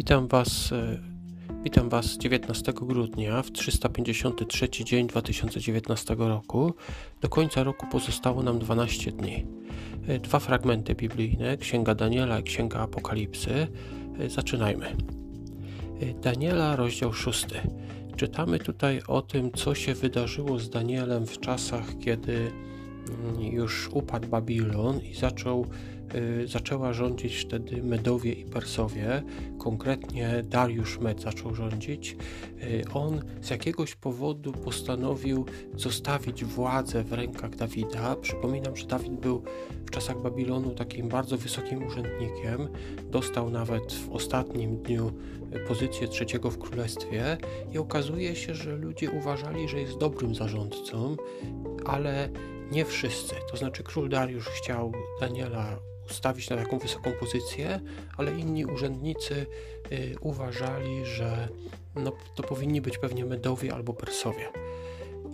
Witam Was, e, witam Was 19 grudnia w 353 dzień 2019 roku. Do końca roku pozostało nam 12 dni. E, dwa fragmenty biblijne, Księga Daniela i Księga Apokalipsy. E, zaczynajmy. Daniela, rozdział 6. Czytamy tutaj o tym, co się wydarzyło z Danielem w czasach, kiedy mm, już upadł Babilon i zaczął zaczęła rządzić wtedy Medowie i Persowie, konkretnie Dariusz Med zaczął rządzić. Y, on z jakiegoś powodu postanowił zostawić władzę w rękach Dawida. Przypominam, że Dawid był w czasach Babilonu takim bardzo wysokim urzędnikiem. Dostał nawet w ostatnim dniu pozycję trzeciego w królestwie i okazuje się, że ludzie uważali, że jest dobrym zarządcą, ale nie wszyscy. To znaczy król Dariusz chciał Daniela stawić na taką wysoką pozycję, ale inni urzędnicy y, uważali, że no, to powinni być pewnie Medowie albo Persowie.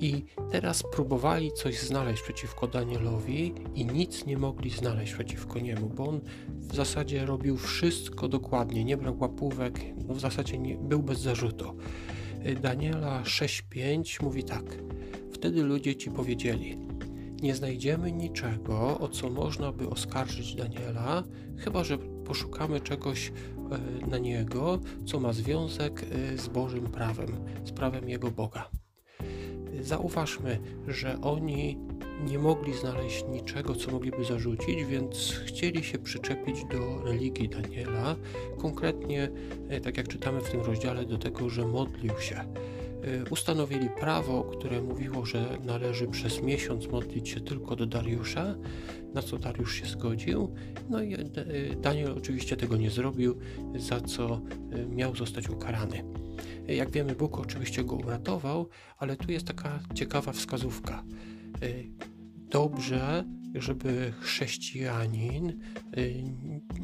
I teraz próbowali coś znaleźć przeciwko Danielowi i nic nie mogli znaleźć przeciwko niemu, bo on w zasadzie robił wszystko dokładnie, nie brał łapówek, no w zasadzie nie, był bez zarzutu. Y, Daniela 6:5 mówi tak: Wtedy ludzie ci powiedzieli: nie znajdziemy niczego, o co można by oskarżyć Daniela, chyba że poszukamy czegoś e, na niego, co ma związek e, z Bożym prawem, z prawem jego Boga. Zauważmy, że oni nie mogli znaleźć niczego, co mogliby zarzucić, więc chcieli się przyczepić do religii Daniela, konkretnie, e, tak jak czytamy w tym rozdziale, do tego, że modlił się ustanowili prawo, które mówiło, że należy przez miesiąc modlić się tylko do Dariusza, na co Dariusz się zgodził. No i y, Daniel oczywiście tego nie zrobił, za co miał zostać ukarany. Jak wiemy, Bóg oczywiście go uratował, ale tu jest taka ciekawa wskazówka. Dobrze, żeby chrześcijanin,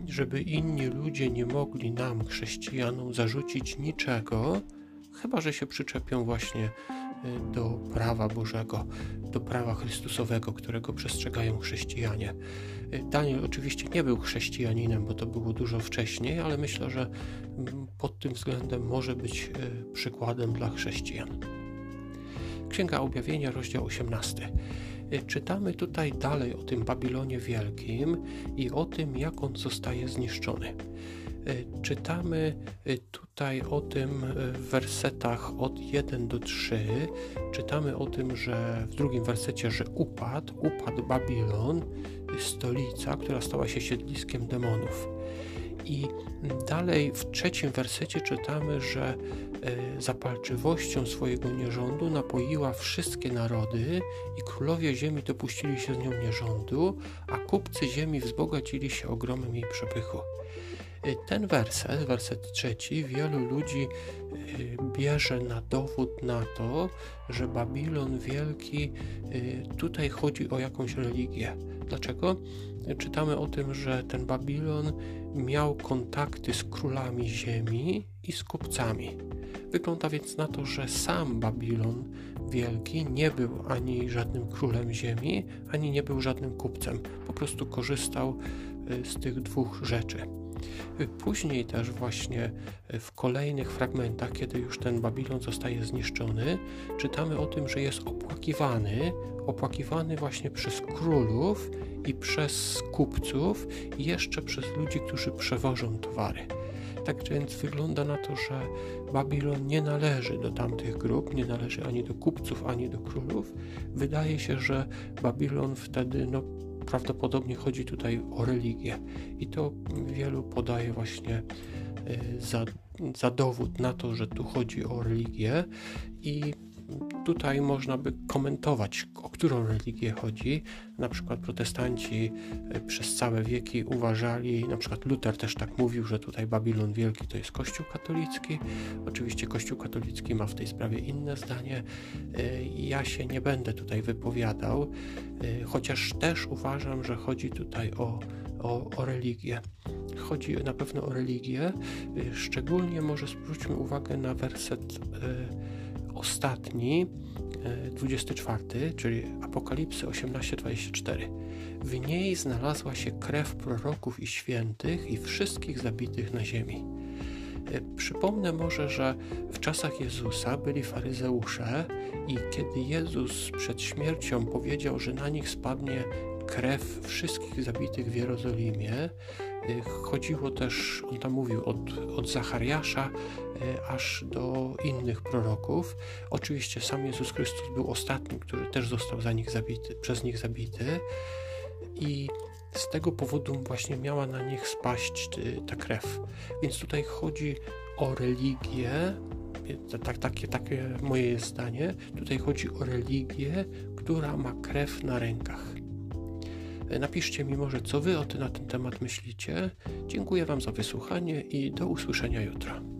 żeby inni ludzie nie mogli nam, chrześcijanom, zarzucić niczego, chyba że się przyczepią właśnie y, do prawa Bożego, do prawa Chrystusowego, którego przestrzegają chrześcijanie. Y, Daniel oczywiście nie był chrześcijaninem, bo to było dużo wcześniej, ale myślę, że mm, pod tym względem może być y, przykładem dla chrześcijan. Księga Objawienia, rozdział 18. Czytamy tutaj dalej o tym Babilonie Wielkim i o tym, jak on zostaje zniszczony. E, czytamy e, tutaj o tym e, w wersetach od 1 do 3. Czytamy o tym, że w drugim wersecie, że upadł, upadł Babilon, stolica, która stała się siedliskiem demonów. I dalej w trzecim wersecie czytamy, że zapalczywością swojego nierządu napoiła wszystkie narody i królowie ziemi dopuścili się z nią nierządu, a kupcy ziemi wzbogacili się ogromem jej przepychu. Y, ten werset, werset trzeci, wielu ludzi y, bierze na dowód na to, że Babilon Wielki, y, tutaj chodzi o jakąś religię. Dlaczego? Czytamy o tym, że ten Babilon miał kontakty z królami ziemi i z kupcami. Wygląda więc na to, że sam Babilon Wielki nie był ani żadnym królem ziemi, ani nie był żadnym kupcem. Po prostu korzystał z tych dwóch rzeczy. Później też właśnie w kolejnych fragmentach, kiedy już ten Babilon zostaje zniszczony, czytamy o tym, że jest opłakiwany, opłakiwany właśnie przez królów i przez kupców i jeszcze przez ludzi, którzy przewożą towary. Tak więc wygląda na to, że Babilon nie należy do tamtych grup, nie należy ani do kupców, ani do królów. Wydaje się, że Babilon wtedy no, prawdopodobnie chodzi tutaj o religię i to wielu podaje właśnie e, za, za dowód na to, że tu chodzi o religię i tutaj można by komentować, o którą religię chodzi. Na przykład protestanci e, przez całe wieki uważali, na przykład Luther też tak mówił, że tutaj Babilon Wielki to jest Kościół katolicki. Oczywiście Kościół katolicki ma w tej sprawie inne zdanie. E, ja się nie będę tutaj wypowiadał, e, chociaż też uważam, że chodzi tutaj o, o, o religię chodzi na pewno o religię. Szczególnie może zwróćmy uwagę na werset ostatni, 24, e, czyli Apokalipsy 18:24. W niej znalazła się krew proroków i świętych i wszystkich zabitych na ziemi. Przypomnę może, że w czasach Jezusa byli faryzeusze i kiedy Jezus przed śmiercią powiedział, że na nich spadnie krew wszystkich zabitych w Jerozolimie, chodziło też, on tam mówił, od, od Zachariasza aż do innych proroków. Oczywiście sam Jezus Chrystus był ostatnim, który też został za nich zabity, przez nich zabity i z tego powodu właśnie miała na nich spaść y, ta krew. Więc tutaj chodzi o religię, tak, takie, takie moje jest zdanie, tutaj chodzi o religię, która ma krew na rękach. Napiszcie mi może, co wy o ty na ten temat myślicie. Dziękuję Wam za wysłuchanie i do usłyszenia jutro.